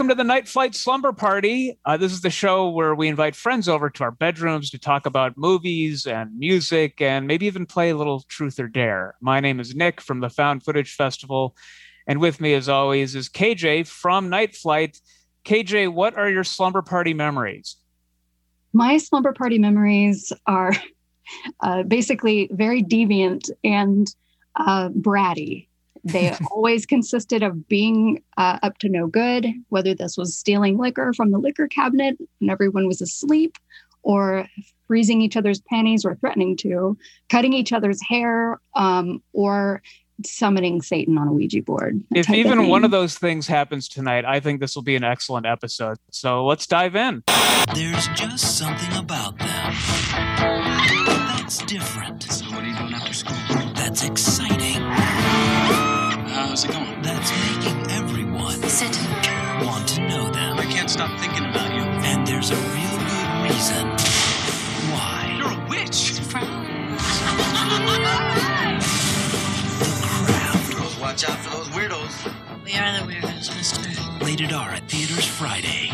Welcome to the Night Flight Slumber Party. Uh, this is the show where we invite friends over to our bedrooms to talk about movies and music and maybe even play a little truth or dare. My name is Nick from the Found Footage Festival. And with me, as always, is KJ from Night Flight. KJ, what are your slumber party memories? My slumber party memories are uh, basically very deviant and uh, bratty. They always consisted of being uh, up to no good, whether this was stealing liquor from the liquor cabinet and everyone was asleep, or freezing each other's panties or threatening to, cutting each other's hair, um, or summoning Satan on a Ouija board. If even of one of those things happens tonight, I think this will be an excellent episode. So let's dive in. There's just something about them that's different. So what are you doing after school? That's exciting. How's it going? That's making everyone Sit. want to know them. I can't stop thinking about you. And there's a real good reason why. You're a witch. The Craft. Girls, watch out for those weirdos. We are the weirdos, mister. Rated R at theaters Friday.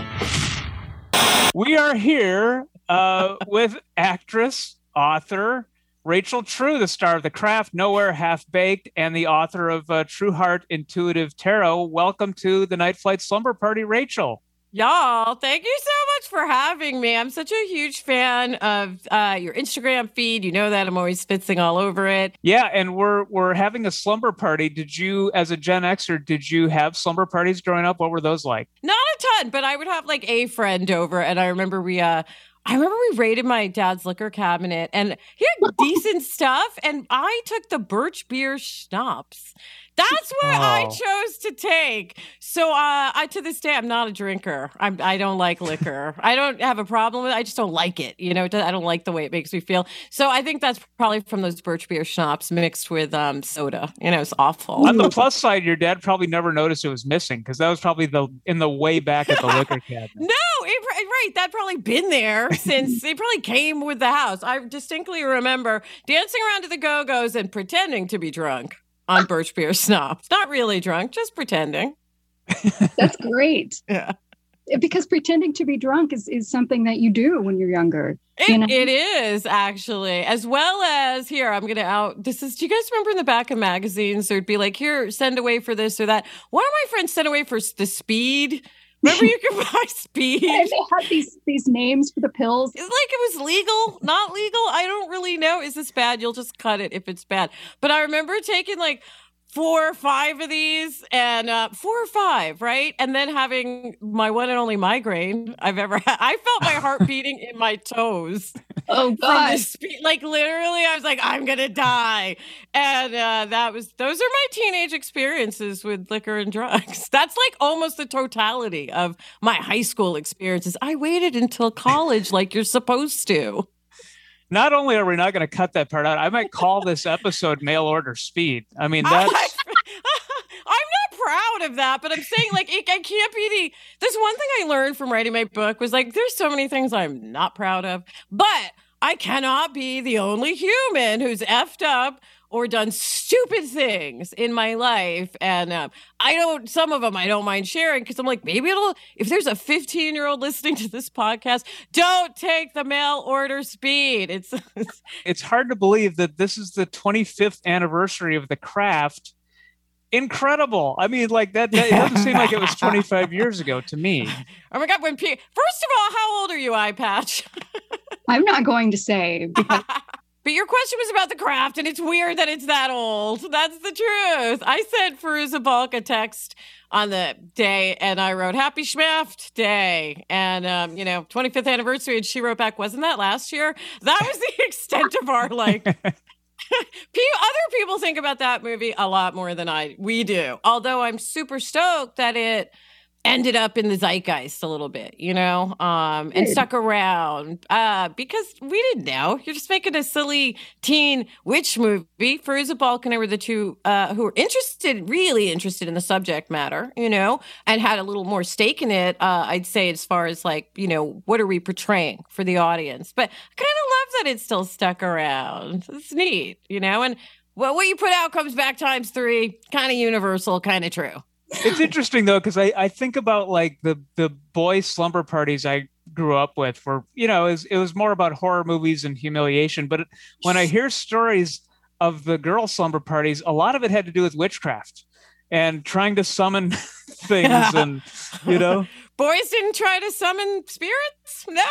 We are here uh, with actress, author, Rachel True, the star of The Craft, Nowhere Half Baked, and the author of uh, True Heart Intuitive Tarot. Welcome to the Night Flight Slumber Party, Rachel. Y'all, thank you so much for having me. I'm such a huge fan of uh, your Instagram feed. You know that I'm always spitzing all over it. Yeah, and we're we're having a slumber party. Did you, as a Gen Xer, did you have slumber parties growing up? What were those like? Not a ton, but I would have like a friend over, and I remember we uh I remember we raided my dad's liquor cabinet and he had decent stuff. And I took the birch beer schnapps. That's what I Oh. chose to take. So uh, I to this day I'm not a drinker. I'm I don't like liquor. I don't have a problem with it. I just don't like it. You know, it does- I don't like the way it makes me feel. So I think that's probably from those birch beer schnapps mixed with um, soda. You know, it's awful. On the plus side, your dad probably never noticed it was missing because that was probably the in the way back at the liquor cabinet. No, it, right. That probably been there since it probably came with the house. I distinctly remember dancing around to the Go Go's and pretending to be drunk on Birch Beer Snobs. Not really drunk, just pretending. That's great. Yeah. Eh, because pretending to be drunk is, is something that you do when you're younger. It, You know? it is actually, as well as here, I'm going to out. This is, do you guys remember in the back of magazines, there'd be like, here, send away for this or that? One of my friends sent away for the speed. Remember, you could buy speed? And they had these these names for the pills. It's like it was legal, not legal. I don't really know. Is this bad? You'll just cut it if it's bad. But I remember taking like four or five of these and uh, four or five, right? And then having my one and only migraine I've ever had. I felt my heart beating in my toes Oh God. spe- like literally i was like i'm gonna die and uh that was those are my teenage experiences with liquor and drugs that's like almost the totality of my high school experiences i waited until college like you're supposed to Not only are we not going to cut that part out, I might call this episode "Mail Order Speed." I mean, that's I'm not proud of that, but I'm saying like it, I can't be the. There's one thing I learned from writing my book was like there's so many things I'm not proud of, but I cannot be the only human who's effed up or done stupid things in my life, and um, I don't. Some of them I don't mind sharing because I'm like maybe it'll. If there's a 15 year old listening to this podcast, don't take the mail order speed. It's it's hard to believe that this is the 25th anniversary of the craft. Incredible! I mean, like that. that it doesn't seem like it was 25 years ago to me. Oh my god! When P- first of all, how old are you, Eye Patch? I'm not going to say because but your question was about the craft, and it's weird that it's that old. That's the truth. I sent Fairuza Balk a text on the day, and I wrote "Happy Schmaft Day," and um, you know, 25th anniversary, and she wrote back, "Wasn't that last year?" That was the extent of our like. Other people think about that movie a lot more than I we do. Although I'm super stoked that it ended up in the zeitgeist a little bit, you know, um, and stuck around uh, because we didn't know. You're just making a silly teen witch movie. Fairuza Balk and I were the two uh, who were interested, really interested in the subject matter, you know, and had a little more stake in it. Uh, I'd say as far as like, you know, what are we portraying for the audience? But I kind of love that it's still stuck around. It's neat, you know, and well, what you put out comes back times three, kind of universal, kind of true. It's interesting though because I, I think about like the the boy slumber parties I grew up with were you know it was, it was more about horror movies and humiliation but when I hear stories of the girl slumber parties a lot of it had to do with witchcraft and trying to summon things and you know Boys didn't try to summon spirits? No?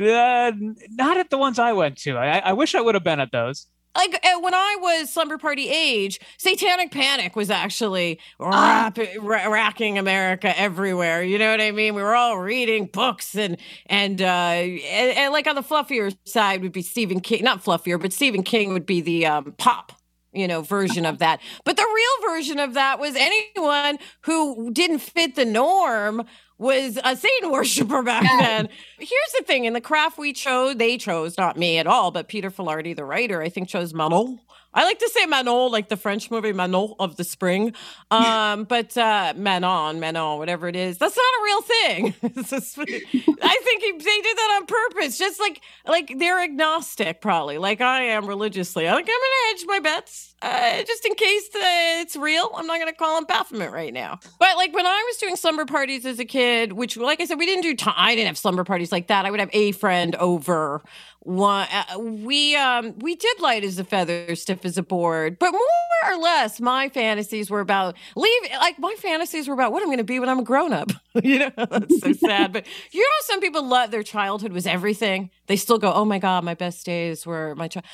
uh, not at the ones I went to I, I wish I would have been at those Like uh, when I was slumber party age, Satanic Panic was actually Ah. rap- ra- racking America everywhere. You know what I mean? We were all reading books and and, uh, and and like on the fluffier side would be Stephen King, not fluffier, but Stephen King would be the um, pop you know version of that. But the real version of that was anyone who didn't fit the norm was a satan worshiper back then. Here's the thing in the craft we chose they chose not me at all but peter filardi the writer i think chose manon i like to say manon like the french movie manon of the spring. Um but uh manon manon whatever it is. That's not a real thing. Just- i think he, they did that on purpose just like like they're agnostic probably. Like i am religiously. I like i'm gonna hedge my bets uh, just in case uh, it's real i'm not gonna call him baphomet right now. But like when i was doing slumber parties as a kid which like i said we didn't do ti i didn't have slumber parties like that. I would have a friend over one uh, we um we did light as a feather stiff as a board. But more or less my fantasies were about leave like my fantasies were about what i'm going to be when i'm a grown-up. You know that's so sad but you know some people love their childhood was everything? They still go oh my god my best days were my child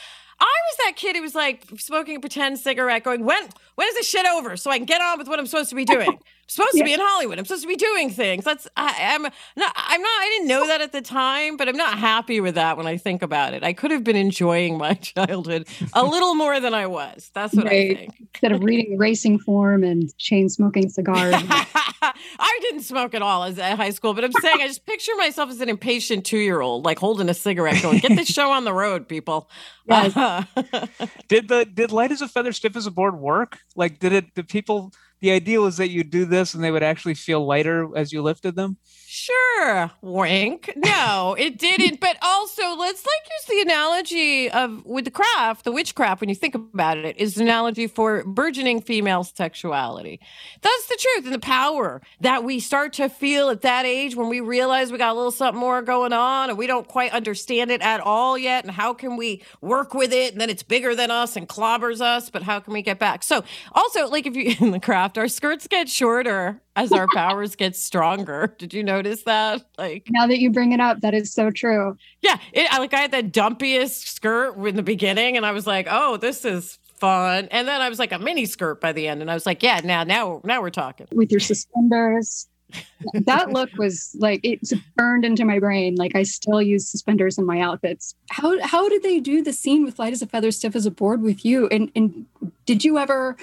I was that kid who was like smoking a pretend cigarette, going, "When when is this shit over? So I can get on with what I'm supposed to be doing. I'm supposed to be in Hollywood. I'm supposed to be doing things. That's I, I'm not. I'm not. I didn't know that at the time, but I'm not happy with that when I think about it. I could have been enjoying my childhood a little more than I was. That's what Right. I think. Instead of reading racing form and chain smoking cigars. I didn't smoke at all as at high school, but I'm saying I just picture myself as an impatient two year old, like holding a cigarette, going, "Get this show on the road, people." Yes. did the did light as a feather stiff as a board work like did it the people the idea was that you do this and they would actually feel lighter as you lifted them Sure, wink. No, it didn't. But also, let's like use the analogy of with the craft, the witchcraft. When you think about it, is an analogy for burgeoning female sexuality. That's the truth and the power that we start to feel at that age when we realize we got a little something more going on and we don't quite understand it at all yet. And how can we work with it? And then it's bigger than us and clobbers us. But how can we get back? So also, like if you in the craft, our skirts get shorter as our powers get stronger. Did you notice that? Like, now that you bring it up, that is so true. yeah, it, I- like I had the dumpiest skirt in the beginning, and I was like, "Oh, this is fun." And then I was like a mini skirt by the end, and I was like, "Yeah, now, now, now we're talking." With your suspenders. that look was like it's burned into my brain. Like I still use suspenders in my outfits. How how did they do the scene with light as a feather, stiff as a board with you? And and did you ever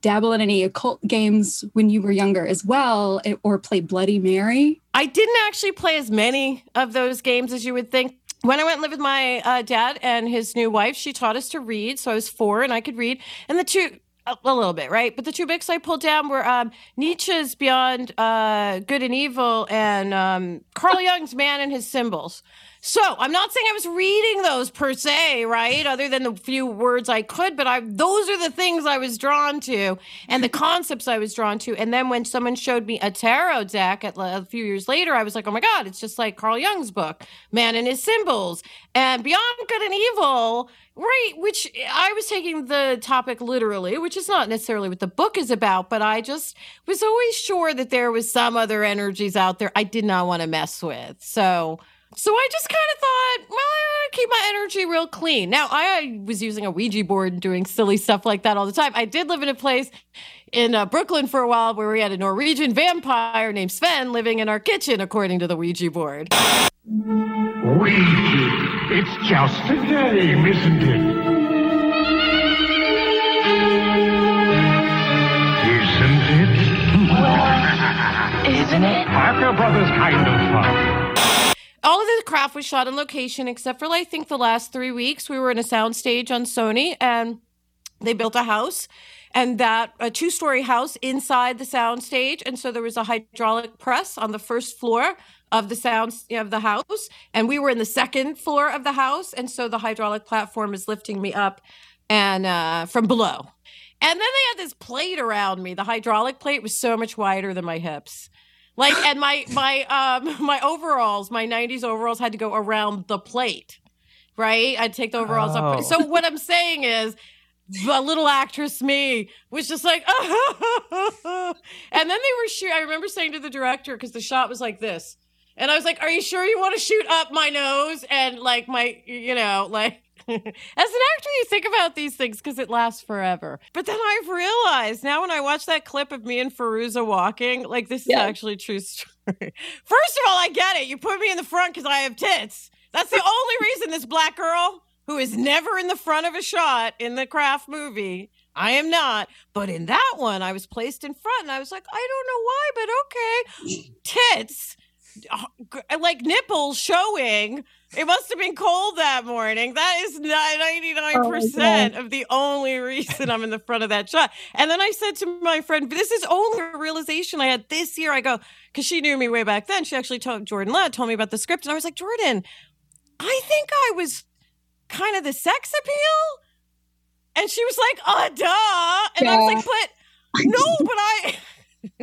dabble in any occult games when you were younger as well, or play Bloody Mary? I didn't actually play as many of those games as you would think. When I went and lived with my uh, dad and his new wife, she taught us to read. So I was four and I could read. And the two, a, a little bit, right? But the two books I pulled down were um, Nietzsche's Beyond uh, Good and Evil and um, Carl Jung's Man and His Symbols. So I'm not saying I was reading those per se, right? Other than the few words I could, but I those are the things I was drawn to and the concepts I was drawn to. And then when someone showed me a tarot deck at, a few years later, I was like, oh my God, it's just like Carl Jung's book, Man and His Symbols, and Beyond Good and Evil, right? Which I was taking the topic literally, which is not necessarily what the book is about, but I just was always sure that there was some other energies out there I did not want to mess with. So so I just kind of thought, well, I gotta keep my energy real clean. Now, I was using a Ouija board and doing silly stuff like that all the time. I did live in a place in uh, Brooklyn for a while where we had a Norwegian vampire named Sven living in our kitchen, according to the Ouija board. Ouija. It's just a game, isn't it? Isn't it? Isn't it? Parker Brothers kind of fun. Craft was shot on location except for I think the last three weeks. We were in a soundstage on Sony and they built a house and that a two-story house inside the soundstage. And so there was a hydraulic press on the first floor of the sound of the house. And we were in the second floor of the house. And so the hydraulic platform is lifting me up and uh, from below. And then they had this plate around me. The hydraulic plate was so much wider than my hips. Like, and my my um my overalls, my '90s overalls, had to go around the plate. Right? I'd take the overalls Oh. up. So what I'm saying is, the little actress me was just like, oh. and then they were shoot. I remember saying to the director because the shot was like this, and I was like, "Are you sure you want to shoot up my nose and like my, you know, like." As an actor, you think about these things because it lasts forever. But then I've realized now when I watch that clip of me and Fairuza walking, like this is Yeah. actually a true story. First of all, I get it. You put me in the front because I have tits. That's the only reason this black girl who is never in the front of a shot in the craft movie. I am not. But in that one, I was placed in front and I was like, I don't know why, but okay. Tits, like nipples showing. It must have been cold that morning. That is Oh, 99% of the only reason I'm in the front of that shot. And then I said to my friend, this is only a realization I had this year. I go, because she knew me way back then. She actually told Jordan Ladd, told me about the script. And I was like, Jordan, I think I was kind of the sex appeal. And she was like, uh, duh. And I was like, but no, but I.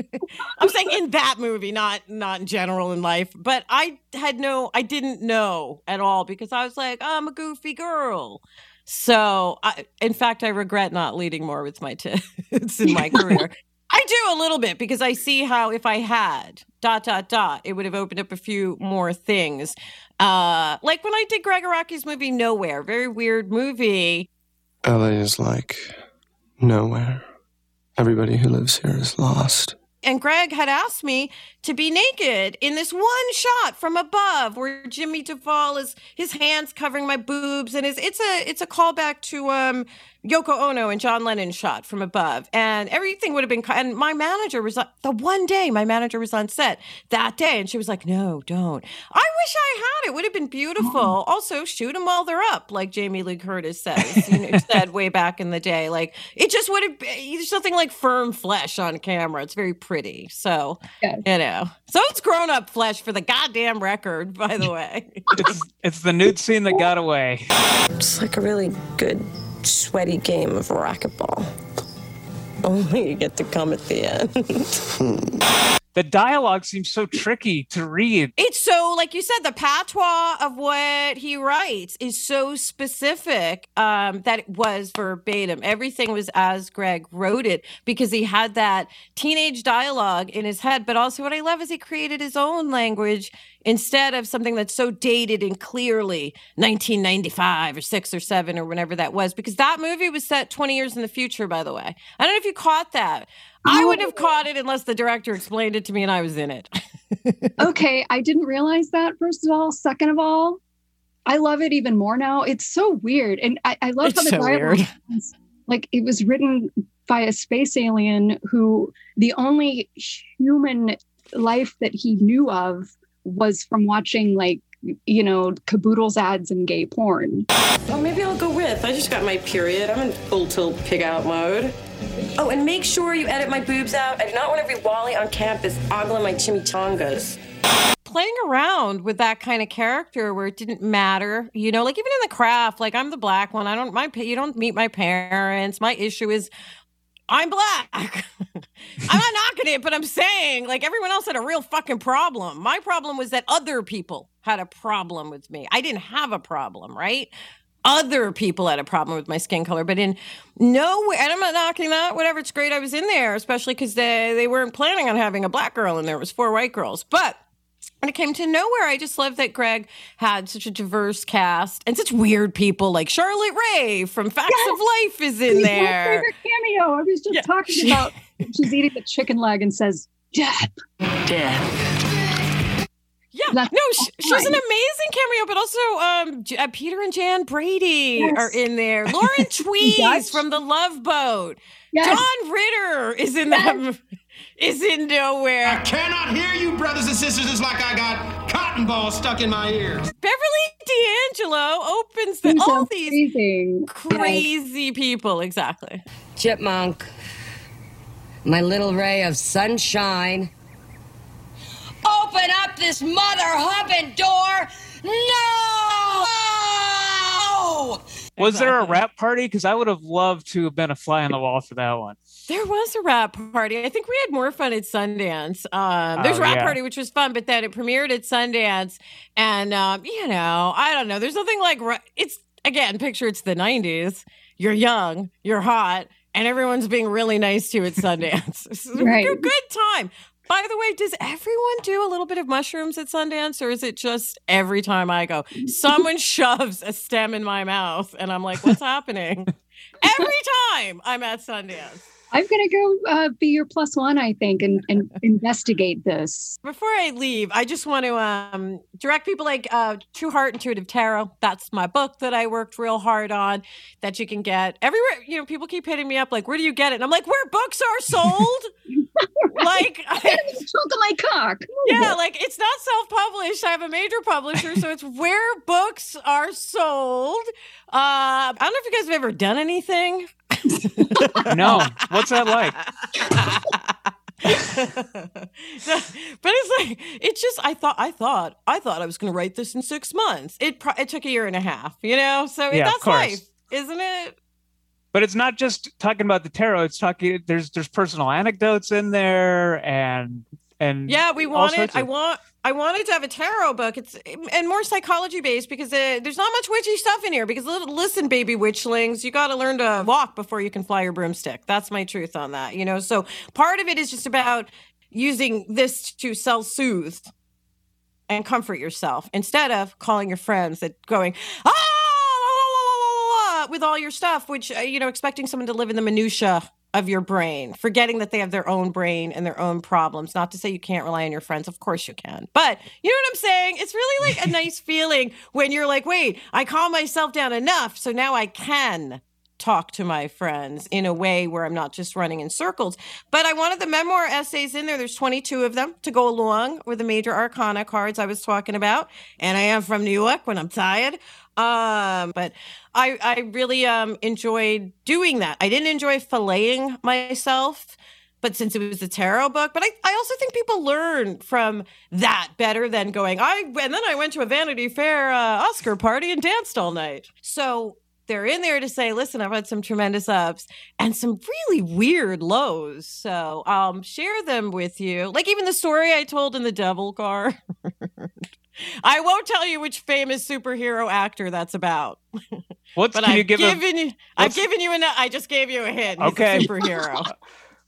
I'm saying in that movie, not not in general in life. But I had no, I didn't know at all because I was like, I'm a goofy girl. So, I, in fact, I regret not leading more with my tits in my career. I do a little bit because I see how if I had dot dot dot, it would have opened up a few more things. Uh, like when I did Gregg Araki's movie Nowhere, very weird movie. LA is like nowhere. Everybody who lives here is lost. and Gregg had asked me to be naked in this one shot from above where Jimmy Duval is his hands covering my boobs and it's a it's a callback to um Yoko Ono and John Lennon shot from above and everything would have been and my manager was on- the one day my manager was on set that day and she was like no don't. I wish I had. It would have been beautiful. Also shoot them while they're up like Jamie Lee Curtis says you know, said way back in the day. Like it just would have been there's nothing like firm flesh on camera. It's very pretty. So Yes. you know. So it's grown up flesh for the goddamn record by the way. It's, it's the nude scene that got away. It's like a really good, sweaty game of racquetball. Only you get to come at the end. The dialogue seems so tricky to read. It's so, like you said, the patois of what he writes is so specific um, that it was verbatim. Everything was as Gregg wrote it because he had that teenage dialogue in his head. But also, what I love is he created his own language instead of something that's so dated and clearly 1995 or six or seven or whenever that was. Because that movie was set 20 years in the future, by the way. I don't know if you caught that. I wouldn't have caught it unless the director explained it to me and I was in it. okay, I didn't realize that, first of all. Second of all, I love it even more now. It's so weird. And I, I love It's how the so dialogue weird. is- like it was written by a space alien who the only human life that he knew of was from watching like you know caboodles ads and gay porn. oh, maybe I'll go with. I just got my period. I'm in full tilt pig out mode. Oh, and make sure you edit my boobs out. I do not want every Wally on campus ogling my chimichangas. playing around with that kind of character where it didn't matter, you know, like even in the craft, like I'm the black one. I don't my you don't meet my parents. My issue is I'm black. I'm not knocking it, but I'm saying like everyone else had a real fucking problem. My problem was that other people had a problem with me. I didn't have a problem, right? Other people had a problem with my skin color, but in no way, and I'm not knocking that, whatever, it's great I was in there, especially because they, they weren't planning on having a black girl in there. It was four white girls. But when it came to nowhere, I just love that Gregg had such a diverse cast and such weird people like Charlotte Rae from Facts of Life is in She's there. My favorite cameo. I was just Yeah. talking about she's eating the chicken leg and says, "Death." death." Yeah, That's no, she, she's an amazing cameo, but also um, J- uh, Peter and Jan Brady Yes. are in there. Lauren Tewes from The Love Boat. Yes. John Ritter is in that. Is in nowhere. I cannot hear you, brothers and sisters. It's like I got cotton balls stuck in my ears. Beverly D'Angelo opens the, He's all these amazing. Yes. crazy people. Exactly. Chipmunk, my little ray of sunshine. Open up this mother hubbing door! No! Was there a Exactly. wrap party? Because I would have loved to have been a fly on the wall for that one. There was a wrap party. I think we had more fun at Sundance. Um, there's Oh, a wrap yeah. party, which was fun, but then it premiered at Sundance. And, um, you know, I don't know. There's nothing like, ra- it's, again, picture it's the 90s. You're young, you're hot, and everyone's being really nice to you at Sundance. It's a Right. good time. By the way, does everyone do a little bit of mushrooms at Sundance, or is it just every time I go, someone shoves a stem in my mouth, and I'm like, what's happening? Every time I'm at Sundance. I'm gonna go uh, be your plus one, I think, and, and investigate this. Before I leave, I just want to um, direct people like uh, True Heart Intuitive Tarot. That's my book that I worked real hard on that you can get everywhere. You know, people keep hitting me up like, where do you get it? And I'm like, where books are sold. like, I, Choke my cock. yeah, like it's not self published. I have a major publisher, so it's where books are sold. Uh, I don't know if you guys have ever done anything. No, what's that like? but it's like it's just I thought I thought I thought I was going to write this in six months. It pro- it took a year and a half, you know. So Yeah, that's life, isn't it? But it's not just talking about the tarot. It's talking. There's there's personal anecdotes in there, and and Yeah, we wanted. sorts I want. I wanted to have a tarot book. It's and more psychology based because uh, there's not much witchy stuff in here. Because listen, baby witchlings, you got to learn to walk before you can fly your broomstick. That's my truth on that. You know, so part of it is just about using this to self soothe and comfort yourself instead of calling your friends that going ah la, la, la," with all your stuff, which uh, you know, expecting someone to live in the minutia of your brain, forgetting that they have their own brain and their own problems. Not to say you can't rely on your friends, of course you can, but you know what I'm saying. It's really like a nice feeling when you're like, wait, I calm myself down enough, so now I can talk to my friends in a way where I'm not just running in circles. But I wanted the memoir essays in there. There's 22 of them to go along with the major arcana cards I was talking about. And I am from New York when I'm tired. Um, but I I really um enjoyed doing that. I didn't enjoy filleting myself. But since it was a tarot book, but I, I also think people learn from that better than going, I and then I went to a Vanity Fair uh, Oscar party and danced all night. So they're in there to say, listen, I've had some tremendous ups and some really weird lows. So um share them with you. Like even the story I told in the Devil Car. I won't tell you which famous superhero actor that's about. What's But can I've you give a- given you I've given you enough. I just gave you a hint. He's Okay. a superhero.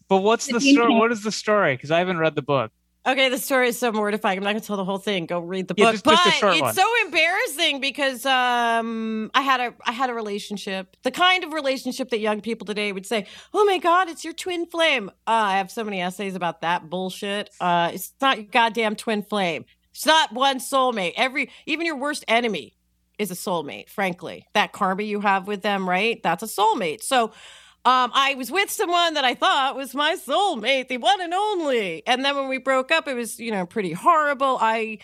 But what's the story? What is the story? Because I haven't read the book. Okay, the story is so mortifying. I'm not going to tell the whole thing. Go read the Yeah, book. just- but just it's one. so embarrassing because um, I had a I had a relationship, the kind of relationship that young people today would say, "Oh my God, it's your twin flame." Uh, I have so many essays about that bullshit. Uh, it's not your goddamn twin flame. It's not one soulmate. Every even your worst enemy is a soulmate. Frankly, that karma you have with them, right? That's a soulmate. So. Um, I was with someone that I thought was my soulmate, the one and only. And then when we broke up, it was, you know, pretty horrible. I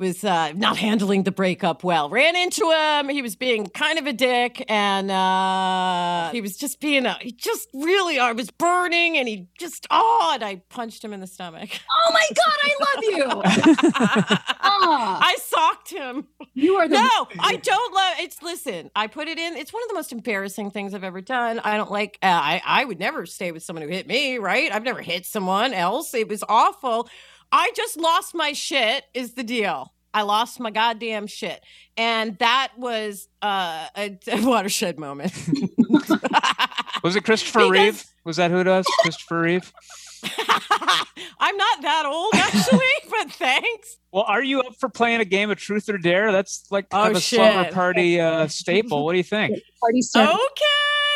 was uh, not handling the breakup well. Ran into him. He was being kind of a dick, and uh, he was just being a. He just really, I was burning, and he just oh, and I punched him in the stomach. Oh my God, I love you. Ah, I socked him. you are the No, I don't love it's listen, I put it in. It's one of the most embarrassing things I've ever done. I don't like uh, I I would never stay with someone who hit me, right? I've never hit someone else. It was awful. I just lost my shit is the deal. I lost my goddamn shit. And that was uh, a, a watershed moment. Was it Christopher Because- Reeve? Was that who it was? Christopher Reeve. I'm not that old actually, but thanks. Well, are you up for playing a game of Truth or Dare? That's like kind Oh, of a slumber party uh, staple. What do you think? party started. Okay.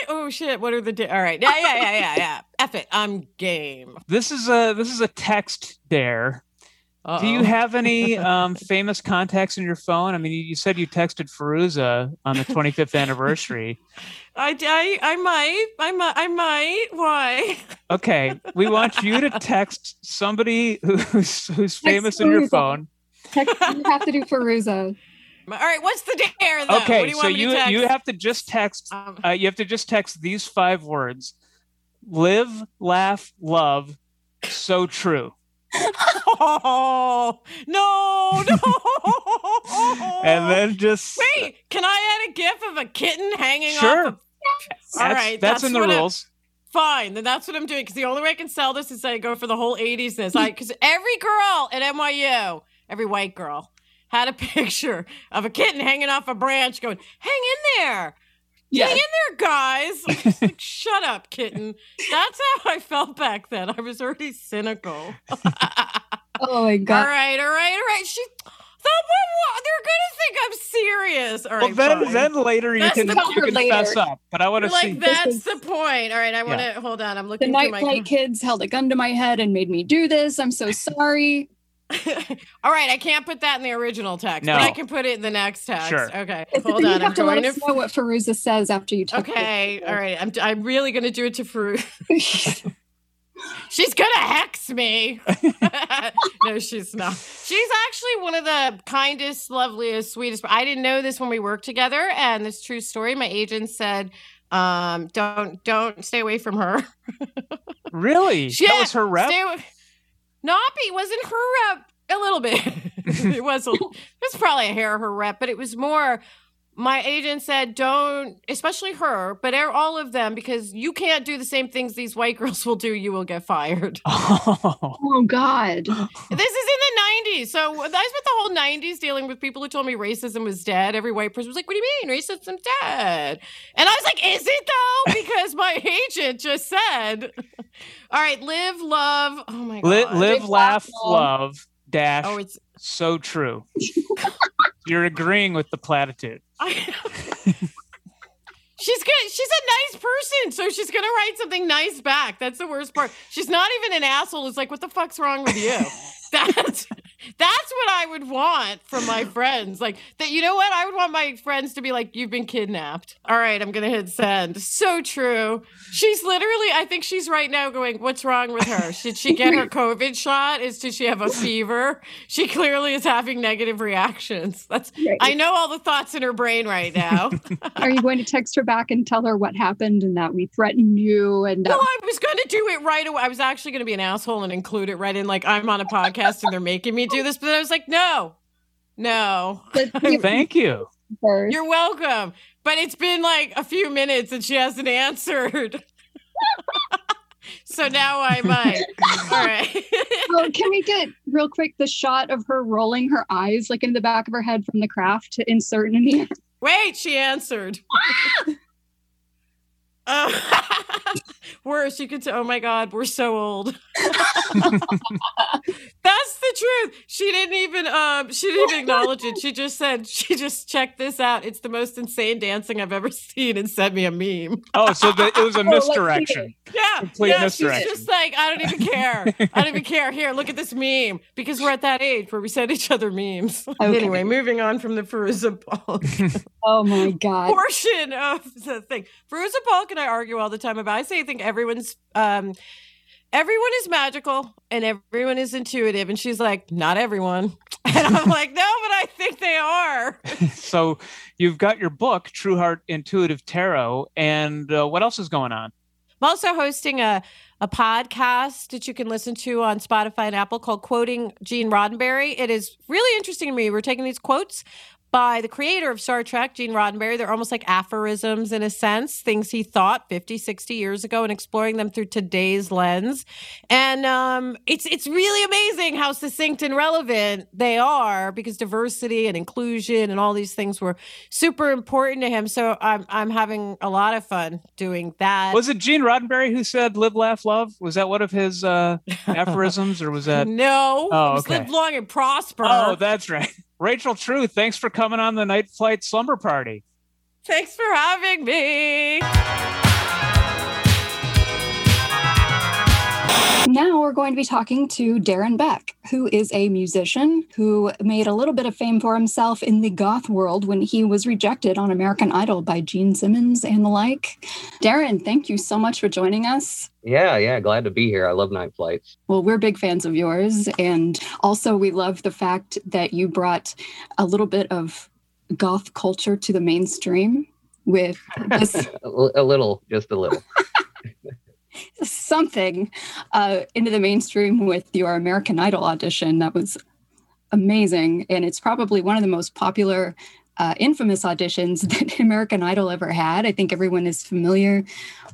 Oh shit. What are the di- all right? Yeah, yeah, yeah, yeah, yeah. F it. I'm game. This is a this is a text dare. Do you have any um, famous contacts in your phone? I mean, you, you said you texted Fairuza on the 25th anniversary. I, I, I might. I might. I might. Why? Okay, we want you to text somebody who's who's famous in your phone. Text, you have to do Fairuza. All right. What's the dare? Though? what do Okay, you so want me to you text? you have to just text. Um, Uh, you have to just text these five words: live, laugh, love. So true. no, no, no. and then just wait. Can I add a gif of a kitten hanging Sure. Of... that's, All right, that's, in the rules. Fine, then that's what I'm doing. Because the only way I can sell this is I go for the whole 80s ness. I because every girl at NYU, every white girl, had a picture of a kitten hanging off a branch, going, "Hang in there." Yeah. Hang in there, guys. Like, Shut up, kitten. That's how I felt back then. I was already cynical. Oh my god. All right, all right, all right. She thought they're gonna think I'm serious. All Well, right, then, fine. then later you That's can the you can later. fess up. But I want You're to see. like that's the point. All right, I want to hold on. I'm The looking night through my. flight kids held a gun to my head and made me do this. I'm so sorry. All right, I can't put that in the original text, No. but I can put it in the next text. Sure. Okay, It's hold on. you have I'm to let us to. know what Fairuza says after you talk. Okay, all right. I'm I'm really gonna do it to Farouk. she's gonna hex me. no, she's not. She's actually one of the kindest, loveliest, sweetest. I didn't know this when we worked together, and this true story. My agent said, um, "Don't don't stay away from her." Really? Yeah, that was her rep. Stay Nappy wasn't her rep. A little bit. it was. A, it was probably a hair of her rep, but it was more. My agent said, "Don't, especially her, but er- all of them, because you can't do the same things these white girls will do. You will get fired." Oh, Oh God. this is in the '90s, so I spent the whole '90s dealing with people who told me racism was dead. Every white person was like, "What do you mean racism's dead?" And I was like, "Is it though?" Because my agent just said, "All right, live, love." Oh my god, Li- live, laugh, love. love. Dash. Oh, it's so true. You're agreeing with the platitude. She's good. She's a nice person, so she's gonna write something nice back. That's the worst part. She's not even an asshole. It's like, what the fuck's wrong with you? That's that's what I would want from my friends. Like that. You know what? I would want my friends to be like, you've been kidnapped. All right, I'm gonna hit send. So true. She's literally. I think she's right now going, what's wrong with her? Should she get her COVID shot? Is does she have a fever? She clearly is having negative reactions. That's. Right. I know all the thoughts in her brain right now. Are you going to text her back and tell her what happened and that we threatened you and uh, Well, I was going to do it right away. I was actually going to be an asshole and include it right in, like, I'm on a podcast and they're making me do this. But I was like, no, no. Thank you. first? You're welcome. But it's been like a few minutes and she hasn't answered. so now I might. All right. Oh, can we get real quick the shot of her rolling her eyes like in the back of her head from the craft to insert in the Wait, she answered. Uh, worse, you could say, "Oh my God, we're so old." That's the truth. She didn't even um she didn't even acknowledge it. She just said she just checked this out. It's the most insane dancing I've ever seen and sent me a meme. Oh, so the, it was a misdirection. Yeah, Complete yeah. misdirection. She's just like, I don't even care. I don't even care. Here, look at this meme because we're at that age where we send each other memes. Okay. Anyway, moving on from the Fairuza Balk Oh my god. portion of the thing. Fairuza Balk and I argue all the time about. I say I think everyone's um everyone is magical and everyone is intuitive, and she's like, not everyone. And I'm like, no, but I think they are. So you've got your book, True Heart Intuitive Tarot, and uh, what else is going on? I'm also hosting a, a podcast that you can listen to on Spotify and Apple called Quoting Gene Roddenberry. It is really interesting to me. We're taking these quotes by the creator of Star Trek, Gene Roddenberry. They're almost like aphorisms in a sense, things he thought 50, 60 years ago, and exploring them through today's lens. And um, it's it's really amazing how succinct and relevant they are because diversity and inclusion and all these things were super important to him. So I'm I'm having a lot of fun doing that. Was it Gene Roddenberry who said "Live, Laugh, Love"? Was that one of his uh, aphorisms, or was that? no, Oh, okay. live long and prosper. Oh, that's right. Rachel True, thanks for coming on the Night Flight Slumber Party. Thanks for having me. Now we're going to be talking to Darren Beck, who is a musician who made a little bit of fame for himself in the goth world when he was rejected on American Idol by Gene Simmons and the like. Darren, thank you so much for joining us. Yeah, yeah, glad to be here. I love night flights. Well, we're big fans of yours. And also, we love the fact that you brought a little bit of goth culture to the mainstream with this. a, a little, just a little. Something uh, into the mainstream with your American Idol audition. That was amazing. And it's probably one of the most popular, uh, infamous auditions that American Idol ever had. I think everyone is familiar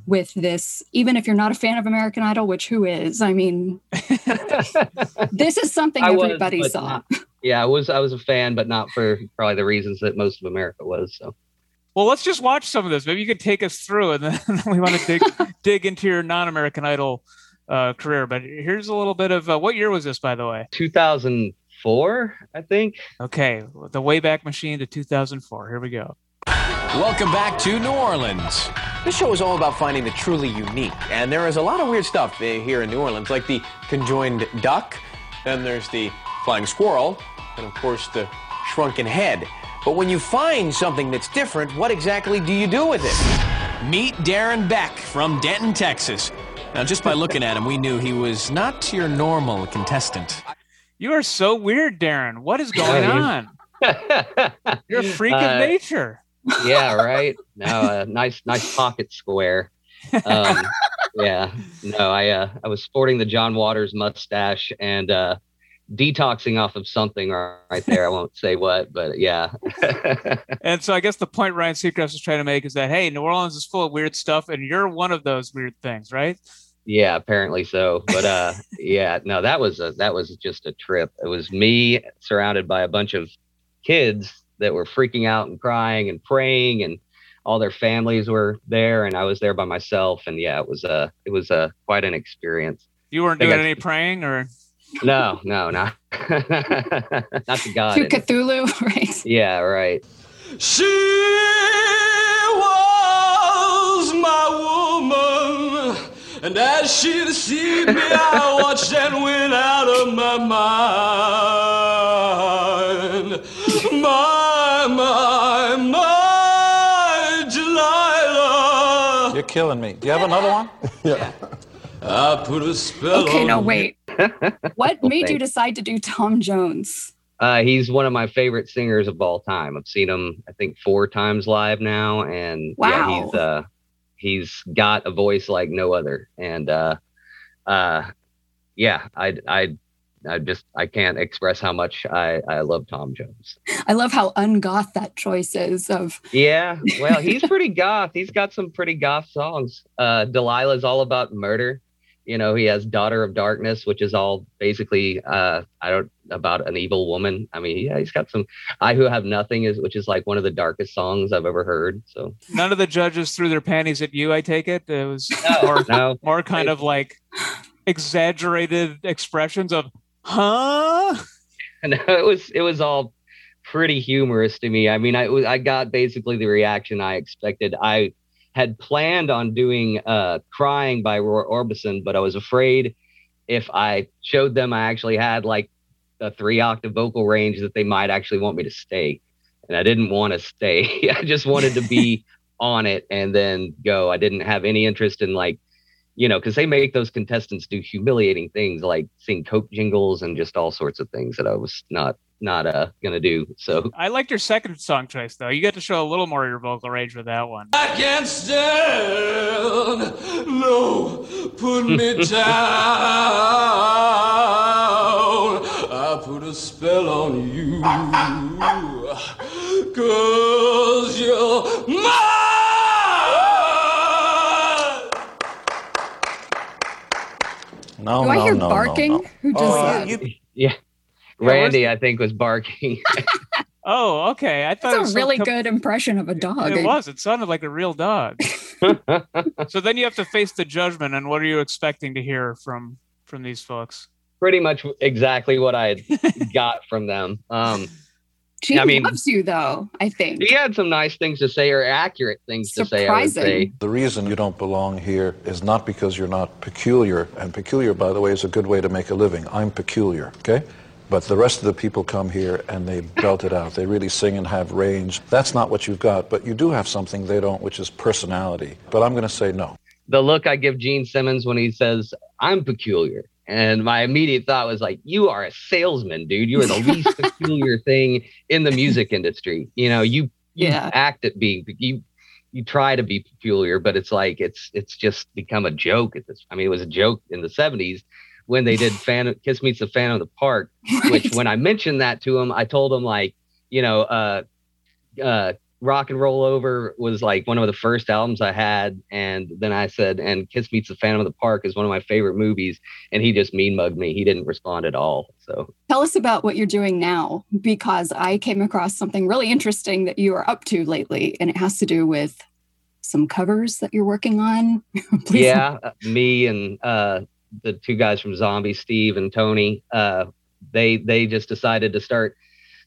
with this, even if you're not a fan of American Idol, which who is? I mean, this is something I everybody but saw. not- yeah, I was I was a fan, but not for probably the reasons that most of America was. So Well, let's just watch some of this. Maybe you could take us through, and then we want to dig dig into your non-American Idol uh, career. But here's a little bit of uh, what year was this, by the way? 2004, I think. Okay, the Wayback Machine to 2004. Here we go. Welcome back to New Orleans. This show is all about finding the truly unique, and there is a lot of weird stuff uh, here in New Orleans, like the conjoined duck, then there's the flying squirrel, and of course the shrunken head. But when you find something that's different, what exactly do you do with it? Meet Darren Beck from Denton, Texas. Now, just by looking at him, we knew he was not your normal contestant. You are so weird, Darren. What is going Yeah, on? You're a freak of Uh, nature. yeah, right. No, uh, nice, nice pocket square. Um, yeah, no, I uh, I was sporting the John Waters mustache and uh, detoxing off of something right there. I won't say what, but yeah. And so I guess the point Ryan Seacrest is trying to make is that hey, New Orleans is full of weird stuff, and you're one of those weird things, right? Yeah, apparently so. But uh yeah, no, that was a that was just a trip. It was me surrounded by a bunch of kids that were freaking out and crying and praying and all their families were there and I was there by myself and yeah, it was uh it was uh quite an experience. You weren't doing I- any praying, or No, no, no. Not to God. To Cthulhu, right? Yeah, right. She was my woman, and as she deceived me, I watched and went out of my mind. My, my, my Delilah. You're killing me. Do you have another one? yeah. I put a spell Okay, on no, wait. What Well, made you decide to do Tom Jones? Uh, he's one of my favorite singers of all time. I've seen him, I think, four times live now, and yeah, Wow. he's uh, he's got a voice like no other. And uh, uh, yeah, I I I just I can't express how much I I love Tom Jones. I love how ungoth that choice is of Yeah, well, he's pretty goth. He's got some pretty goth songs. Uh, Delilah's all about murder. You know, he has Daughter of Darkness, which is all basically uh, I don't about an evil woman. I mean, yeah, he's got some. I who have nothing is, which is like one of the darkest songs I've ever heard. So none of the judges threw their panties at you. I take it. It was No, more, no. more kind of like exaggerated expressions of huh. and it was it was all pretty humorous to me. I mean, I I got basically the reaction I expected. I had planned on doing uh crying by Roy Orbison, but I was afraid if I showed them I actually had like a three octave vocal range that they might actually want me to stay. And I didn't want to stay. I just wanted to be on it and then go. I didn't have any interest in like you know, because they make those contestants do humiliating things like sing Coke jingles and just all sorts of things that I was not not uh gonna do. So I liked your second song choice though. You get to show a little more of your vocal range with that one. I can't stand. No, put me down. I put a spell on you. Cause you're mine. No, Do I no, hear no, no, barking? no. Who does Oh, that? you- yeah. Randy, I think, was barking. Oh, okay. I thought it was a really com- good impression of a dog. It was. It sounded like a real dog. so then you have to face the judgment. And what are you expecting to hear from from these folks? Pretty much exactly what I got from them. Um She I mean- loves you, though. I think. he had some nice things to say or accurate things to say, I would say. Surprising. The reason you don't belong here is not because you're not peculiar, and peculiar, by the way, is a good way to make a living. I'm peculiar, okay? But the rest of the people come here and they belt it out. They really sing and have range. That's not what you've got, but you do have something they don't, which is personality. But I'm going to say no. the look I give Gene Simmons when he says, I'm peculiar. And my immediate thought was like, you are a salesman, dude. You are the least peculiar thing in the music industry. You know, you, you Yeah. act at being, you, you try to be peculiar, but it's like it's it's just become a joke at this. I mean, it was a joke in the '70s when they did fan Kiss Meets the Phantom of the Park. Which when I mentioned that to him, I told him like, you know, uh, uh, Rock and Roll Over was like one of the first albums I had, and then I said, and Kiss Meets the Phantom of the Park is one of my favorite movies, and he just mean mugged me. He didn't respond at all. So Tell us about what you're doing now, because I came across something really interesting that you are up to lately, and it has to do with some covers that you're working on. Please- yeah, uh, me and uh, the two guys from Zombi, Steve and Tony, uh, they they just decided to start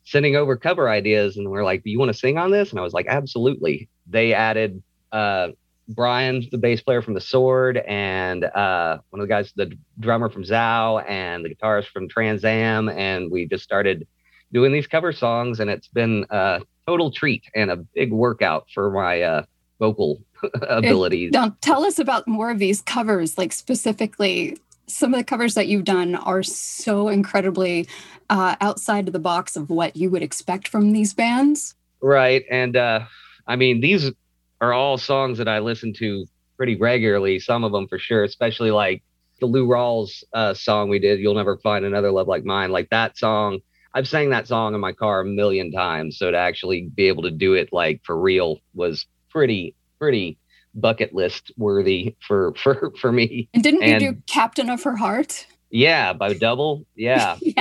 sending over cover ideas, and we're like, "Do you want to sing on this?" And I was like, "Absolutely." They added uh, Brian, the bass player from The Sword, and uh, one of the guys, the drummer from Zao, and the guitarist from Trans Am, and we just started doing these cover songs, and it's been a total treat and a big workout for my uh, vocal abilities. Now, tell us about more of these covers, like specifically. Some of the covers that you've done are so incredibly uh, outside of the box of what you would expect from these bands. Right. And uh, I mean, these are all songs that I listen to pretty regularly, some of them for sure, especially like the Lou Rawls uh, song we did, You'll Never Find Another Love Like Mine. Like that song, I've sang that song in my car a million times. So to actually be able to do it like for real was pretty, pretty bucket list worthy for for for me. And didn't you do Captain of Her Heart? Yeah, by double. Yeah, Yes.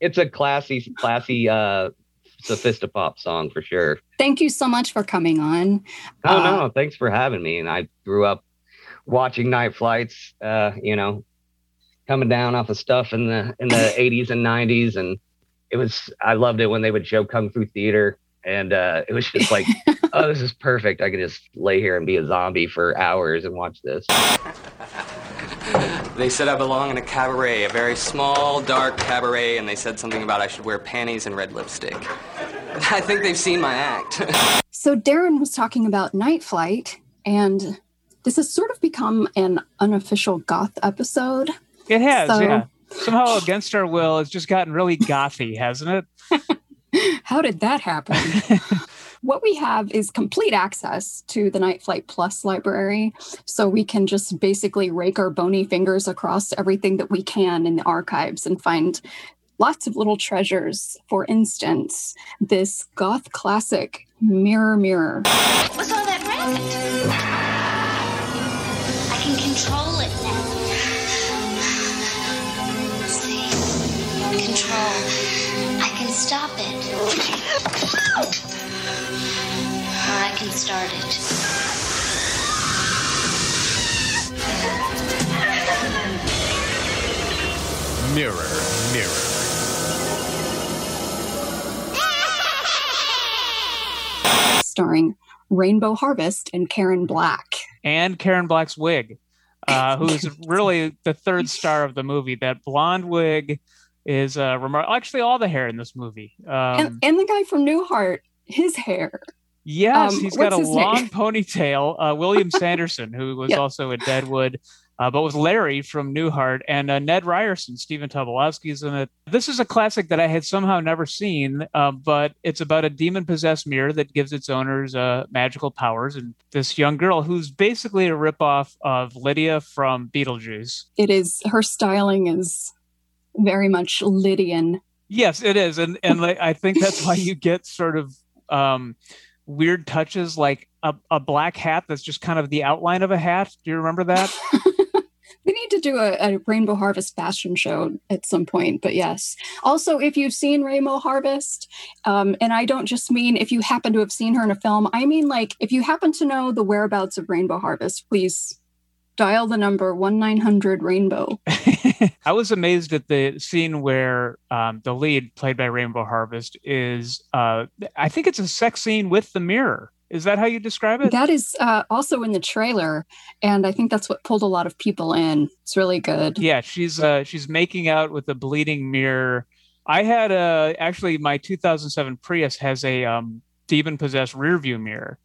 yeah. It's a classy, classy, uh, sophisti-pop song for sure. Thank you so much for coming on. Oh Uh, no, thanks for having me. And I grew up watching night flights. Uh, you know, coming down off of stuff in the in the 80s and 90s, and it was I loved it when they would show kung fu theater, and uh, it was just like, oh, this is perfect. I could just lay here and be a zombie for hours and watch this. They said I belong in a cabaret, a very small, dark cabaret, and they said something about I should wear panties and red lipstick. I think they've seen my act. So Darren was talking about Night Flight, and this has sort of become an unofficial goth episode. It has, So- yeah. Somehow, against our will, it's just gotten really gothy, hasn't it? How did that happen? what we have is complete access to the Night Flight Plus library. So we can just basically rake our bony fingers across everything that we can in the archives and find lots of little treasures. For instance, this goth classic, Mirror Mirror. What's all that racket? I can control it now. See? Control. I can stop it. I can start it. Mirror, mirror. starring Rainbow Harvest and Karen Black. and Karen Black's wig, uh, who's really the third star of the movie. That blonde wig is uh, remarkable. Actually, all the hair in this movie. Um, and, and the guy from Newhart, his hair. yes, um, he's got a long name? ponytail. Uh, William Sanderson, who was Yeah. also in Deadwood. Uh, but with Larry from Newhart and uh, Ned Ryerson, Stephen Tobolowsky's in it. This is a classic that I had somehow never seen, uh, but it's about a demon possessed mirror that gives its owners uh, magical powers. And this young girl who's basically a ripoff of Lydia from Beetlejuice. It is her styling is very much Lydian. Yes, it is, and and like, I think that's why you get sort of um, weird touches, like a, a black hat that's just kind of the outline of a hat. Do you remember that? We need to do a, a Rainbow Harvest fashion show at some point, but yes. Also, if you've seen Rainbow Harvest, um, and I don't just mean if you happen to have seen her in a film, I mean like if you happen to know the whereabouts of Rainbow Harvest, please dial the number 1 900 Rainbow. I was amazed at the scene where um, the lead, played by Rainbow Harvest, is uh, I think it's a sex scene with the mirror. Is that how you describe it? That is uh, also in the trailer, and I think that's what pulled a lot of people in. It's really good. Yeah, she's uh, she's making out with a bleeding mirror. I had a actually my 2007 Prius has a um, demon possessed rear view mirror,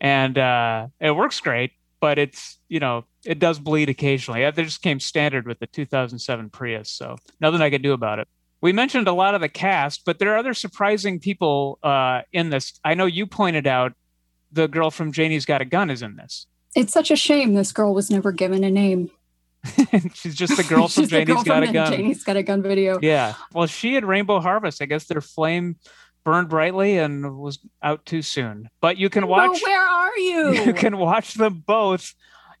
and uh, it works great. But it's you know it does bleed occasionally. It just came standard with the 2007 Prius, so nothing I could do about it. We mentioned a lot of the cast, but there are other surprising people uh, in this. I know you pointed out the girl from Janie's Got a Gun is in this. It's such a shame this girl was never given a name. She's just the girl from Janie's Got a Gun. Janie's Got a Gun video. Yeah. Well, she had Rainbow Harvest. I guess their flame burned brightly and was out too soon. But you can watch. Well, where are you? You can watch them both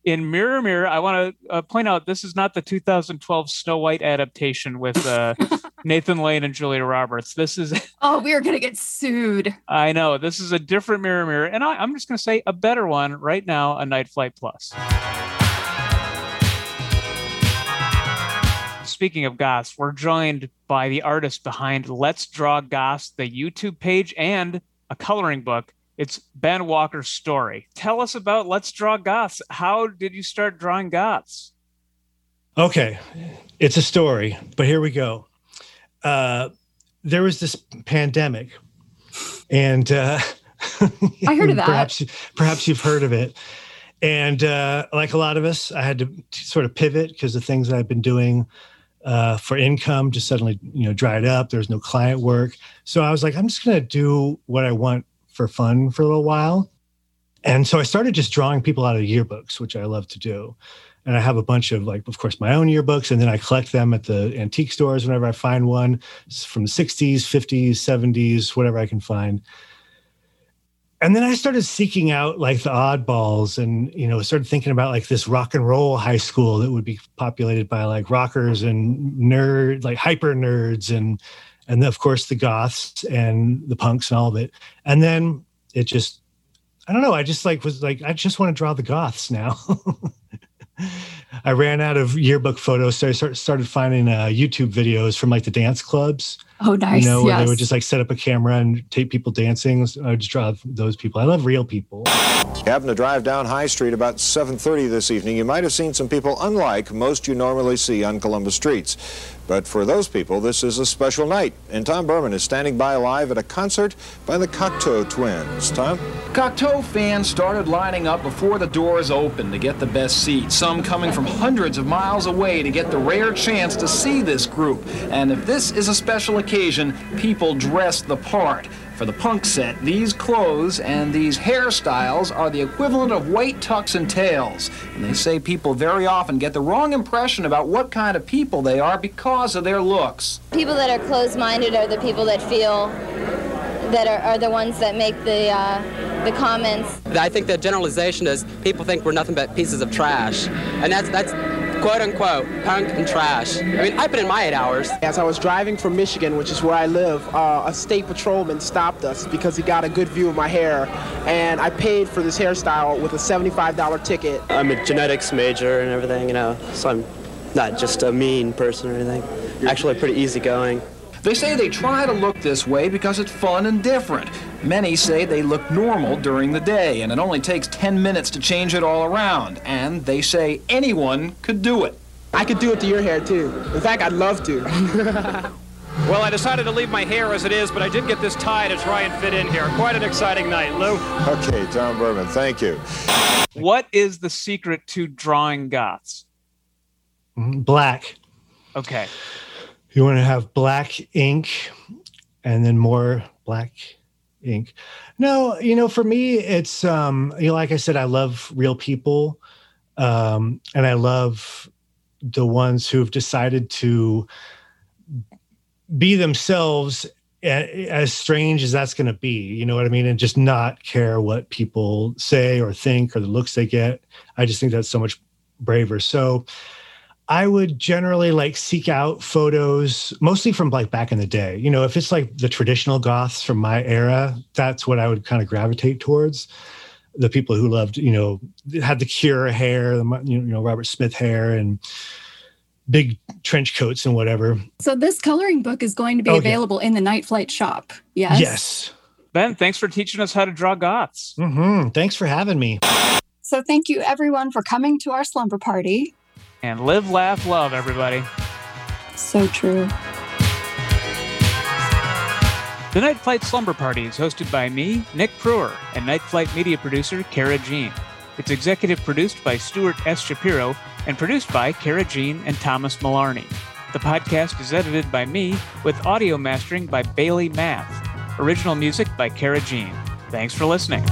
in Mirror Mirror. I want to uh, point out this is not the 2012 Snow White adaptation with uh, Nathan Lane and Julia Roberts. This is. Oh, we are gonna get sued. I know this is a different Mirror Mirror, and I, I'm just going to say a better one right now. A Night Flight Plus. Speaking of goths, we're joined by the artist behind Let's Draw Goths, the YouTube page, and a coloring book. It's Ben Walker's story. Tell us about Let's Draw Goths. How did you start drawing goths? Okay, it's a story, but here we go. Uh, there was this pandemic, and uh, I heard of that. perhaps perhaps you've heard of it. And uh, like a lot of us, I had to t- sort of pivot because the things that I've been doing uh, for income just suddenly you know dried up. There's no client work, so I was like, I'm just to do what I want for fun for a little while. And so I started just drawing people out of yearbooks, which I love to do. And I have a bunch of like, of course, my own yearbooks, and then I collect them at the antique stores whenever I find one from the 60s, 50s, 70s, whatever I can find. And then I started seeking out like the oddballs and, you know, started thinking about like this rock and roll high school that would be populated by like rockers and nerd, like hyper nerds and, and of course the goths and the punks and all of it. And then it just, I don't know. I just like was like, I just want to draw the goths now. I ran out of yearbook photos, so I start, started finding uh, YouTube videos from like the dance clubs. Oh, nice. You know, where they would just like set up a camera and tape people dancing. I would just draw those people. I love real people. Happened to drive down High Street about 7:30 this evening. You might have seen some people unlike most you normally see on Columbus streets. But for those people, this is a special night. And Tom Berman is standing by live at a concert by the Cocteau Twins. Tom? Cocteau fans started lining up before the doors opened to get the best seats, some coming from hundreds of miles away to get the rare chance to see this group. And if this is a special occasion, people dress the part. For the punk set, these clothes and these hairstyles are the equivalent of white tux and tails. And they say people very often get the wrong impression about what kind of people they are because of their looks. People that are closed-minded are the people that feel that are, are the ones that make the uh, the comments. I think the generalization is people think we're nothing but pieces of trash, and that's that's quote unquote punk and trash. I mean, I put in my eight hours. As I was driving from Michigan, which is where I live, uh, a state patrolman stopped us because he got a good view of my hair, and I paid for this hairstyle with a $75 ticket. I'm a genetics major and everything, you know, so I'm not just a mean person or anything. Actually, pretty easygoing. They say they try to look this way because it's fun and different. Many say they look normal during the day, and it only takes 10 minutes to change it all around. And they say anyone could do it. I could do it to your hair too. In fact, I'd love to. Well, I decided to leave my hair as it is, but I did get this tie to try and fit in here. Quite an exciting night, Lou. Okay, Tom Berman, thank you. What is the secret to drawing goths? Black. Okay. You want to have black ink and then more black ink. No, you know, for me, it's um, you know, like I said, I love real people, um, and I love the ones who've decided to be themselves as strange as that's going to be you know what i mean? And just not care what people say or think or the looks they get. I just think that's so much braver. So i would generally like seek out photos mostly from like back in the day you know if it's like the traditional goths from my era that's what i would kind of gravitate towards the people who loved you know had the cure hair the you know robert smith hair and big trench coats and whatever So this coloring book is going to be Oh, yeah. available in the Night Flight shop. Yes. yes Ben, thanks for teaching us how to draw goths. Mm-hmm. Thanks for having me. So thank you everyone for coming to our slumber party. And live, laugh, love, everybody. So true. The Night Flight Slumber Party is hosted by me, Nick Pruer, and Night Flight media producer Kara Jean. It's executive produced by Stuart S. Shapiro and produced by Kara Jean and Thomas Malarney. The podcast is edited by me with audio mastering by Bailey Math. Original music by Kara Jean. Thanks for listening.